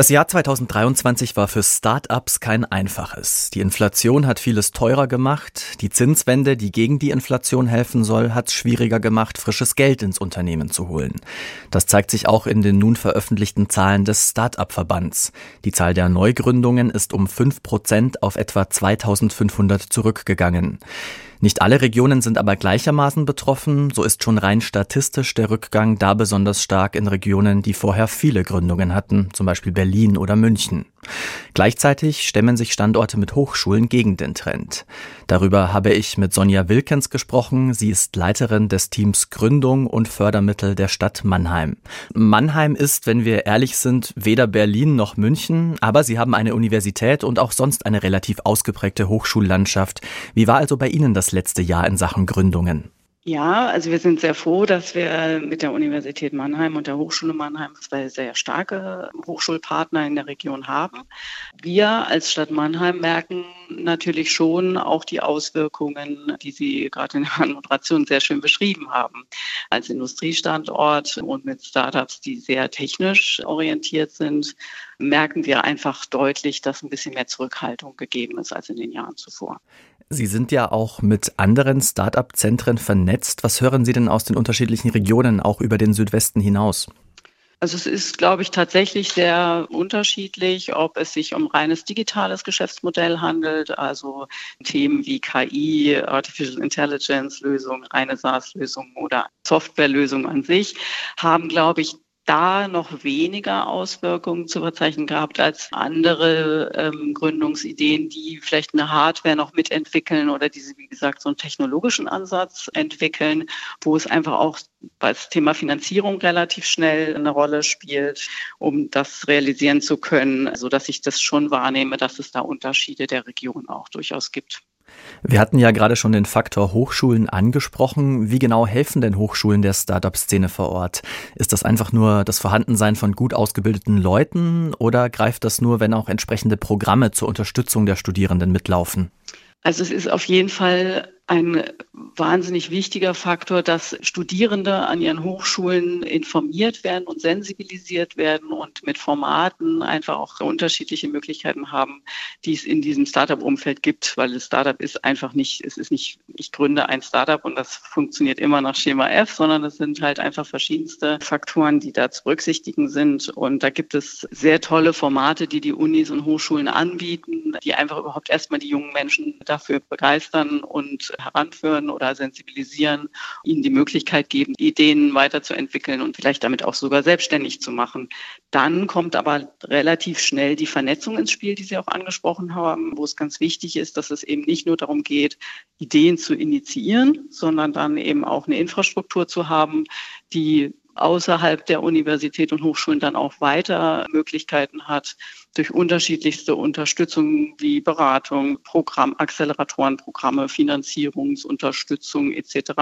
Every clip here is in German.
Das Jahr 2023 war für Start-ups kein einfaches. Die Inflation hat vieles teurer gemacht. Die Zinswende, die gegen die Inflation helfen soll, hat es schwieriger gemacht, frisches Geld ins Unternehmen zu holen. Das zeigt sich auch in den nun veröffentlichten Zahlen des Start-up-Verbands. Die Zahl der Neugründungen ist um 5 Prozent auf etwa 2500 zurückgegangen. Nicht alle Regionen sind aber gleichermaßen betroffen. So ist schon rein statistisch der Rückgang da besonders stark in Regionen, die vorher viele Gründungen hatten, zum Beispiel Berlin oder München. Gleichzeitig stemmen sich Standorte mit Hochschulen gegen den Trend. Darüber habe ich mit Sonja Wilkens gesprochen. Sie ist Leiterin des Teams Gründung und Fördermittel der Stadt Mannheim. Mannheim ist, wenn wir ehrlich sind, weder Berlin noch München, aber sie haben eine Universität und auch sonst eine relativ ausgeprägte Hochschullandschaft. Wie war also bei Ihnen das letzte Jahr in Sachen Gründungen? Ja, also wir sind sehr froh, dass wir mit der Universität Mannheim und der Hochschule Mannheim zwei sehr starke Hochschulpartner in der Region haben. Wir als Stadt Mannheim merken natürlich schon auch die Auswirkungen, die Sie gerade in der Moderation sehr schön beschrieben haben. Als Industriestandort und mit Startups, die sehr technisch orientiert sind, merken wir einfach deutlich, dass ein bisschen mehr Zurückhaltung gegeben ist als in den Jahren zuvor. Sie sind ja auch mit anderen Start-up-Zentren vernetzt. Was hören Sie denn aus den unterschiedlichen Regionen, auch über den Südwesten hinaus? Also es ist, glaube ich, tatsächlich sehr unterschiedlich, ob es sich um reines digitales Geschäftsmodell handelt, also Themen wie KI, Artificial Intelligence Lösungen, reine SaaS-Lösungen oder Softwarelösungen an sich, haben, glaube ich, da noch weniger Auswirkungen zu verzeichnen gehabt als andere ähm, Gründungsideen, die vielleicht eine Hardware noch mitentwickeln oder diese, wie gesagt, so einen technologischen Ansatz entwickeln, wo es einfach auch das Thema Finanzierung relativ schnell eine Rolle spielt, um das realisieren zu können, so dass ich das schon wahrnehme, dass es da Unterschiede der Region auch durchaus gibt. Wir hatten ja gerade schon den Faktor Hochschulen angesprochen. Wie genau helfen denn Hochschulen der Startup-Szene vor Ort? Ist das einfach nur das Vorhandensein von gut ausgebildeten Leuten oder greift das nur, wenn auch entsprechende Programme zur Unterstützung der Studierenden mitlaufen? Also es ist auf jeden Fall ein wahnsinnig wichtiger Faktor, dass Studierende an ihren Hochschulen informiert werden und sensibilisiert werden und mit Formaten einfach auch unterschiedliche Möglichkeiten haben, die es in diesem Startup-Umfeld gibt, weil das Startup ist einfach nicht, es ist nicht, ich gründe ein Startup und das funktioniert immer nach Schema F, sondern es sind halt einfach verschiedenste Faktoren, die da zu berücksichtigen sind. Und da gibt es sehr tolle Formate, die die Unis und Hochschulen anbieten, die einfach überhaupt erstmal die jungen Menschen dafür begeistern und heranführen oder sensibilisieren, ihnen die Möglichkeit geben, Ideen weiterzuentwickeln und vielleicht damit auch sogar selbstständig zu machen. Dann kommt aber relativ schnell die Vernetzung ins Spiel, die Sie auch angesprochen haben, wo es ganz wichtig ist, dass es eben nicht nur darum geht, Ideen zu initiieren, sondern dann eben auch eine Infrastruktur zu haben, die außerhalb der Universität und Hochschulen dann auch weiter Möglichkeiten hat, durch unterschiedlichste Unterstützung wie Beratung, Programm, Acceleratorenprogramme, Finanzierungsunterstützung etc.,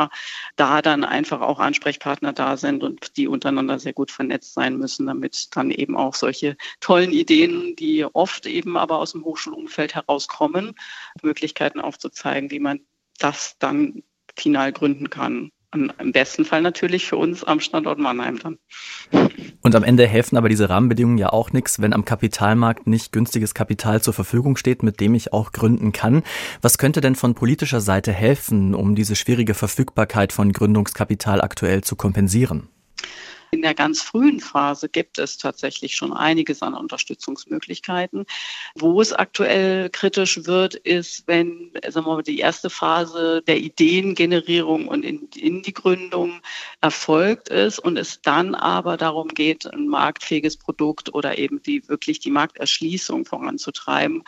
da dann einfach auch Ansprechpartner da sind und die untereinander sehr gut vernetzt sein müssen, damit dann eben auch solche tollen Ideen, die oft eben aber aus dem Hochschulumfeld herauskommen, Möglichkeiten aufzuzeigen, wie man das dann final gründen kann. Im besten Fall natürlich für uns am Standort Mannheim dann. Und am Ende helfen aber diese Rahmenbedingungen ja auch nichts, wenn am Kapitalmarkt nicht günstiges Kapital zur Verfügung steht, mit dem ich auch gründen kann. Was könnte denn von politischer Seite helfen, um diese schwierige Verfügbarkeit von Gründungskapital aktuell zu kompensieren? In der ganz frühen Phase gibt es tatsächlich schon einiges an Unterstützungsmöglichkeiten. Wo es aktuell kritisch wird, ist, wenn sagen wir mal, die erste Phase der Ideengenerierung und in, in die Gründung erfolgt ist und es dann aber darum geht, ein marktfähiges Produkt oder eben die wirklich die Markterschließung voranzutreiben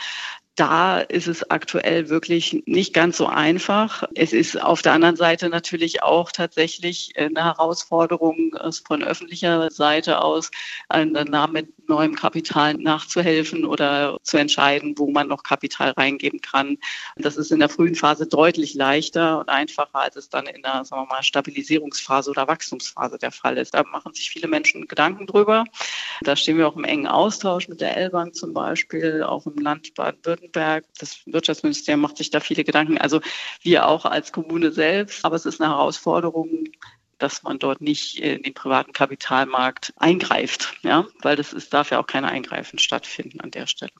da ist es aktuell wirklich nicht ganz so einfach. Es ist auf der anderen Seite natürlich auch tatsächlich eine Herausforderung von öffentlicher Seite aus, mit neuem Kapital nachzuhelfen oder zu entscheiden, wo man noch Kapital reingeben kann. Das ist in der frühen Phase deutlich leichter und einfacher, als es dann in der sagen wir mal, Stabilisierungsphase oder Wachstumsphase der Fall ist. Da machen sich viele Menschen Gedanken drüber. Da stehen wir auch im engen Austausch mit der L-Bank zum Beispiel, auch im Land Baden-Württemberg. Das Wirtschaftsministerium macht sich da viele Gedanken. Also wir auch als Kommune selbst. Aber es ist eine Herausforderung, dass man dort nicht in den privaten Kapitalmarkt eingreift, ja, weil das ist, darf ja auch kein Eingreifen stattfinden an der Stelle.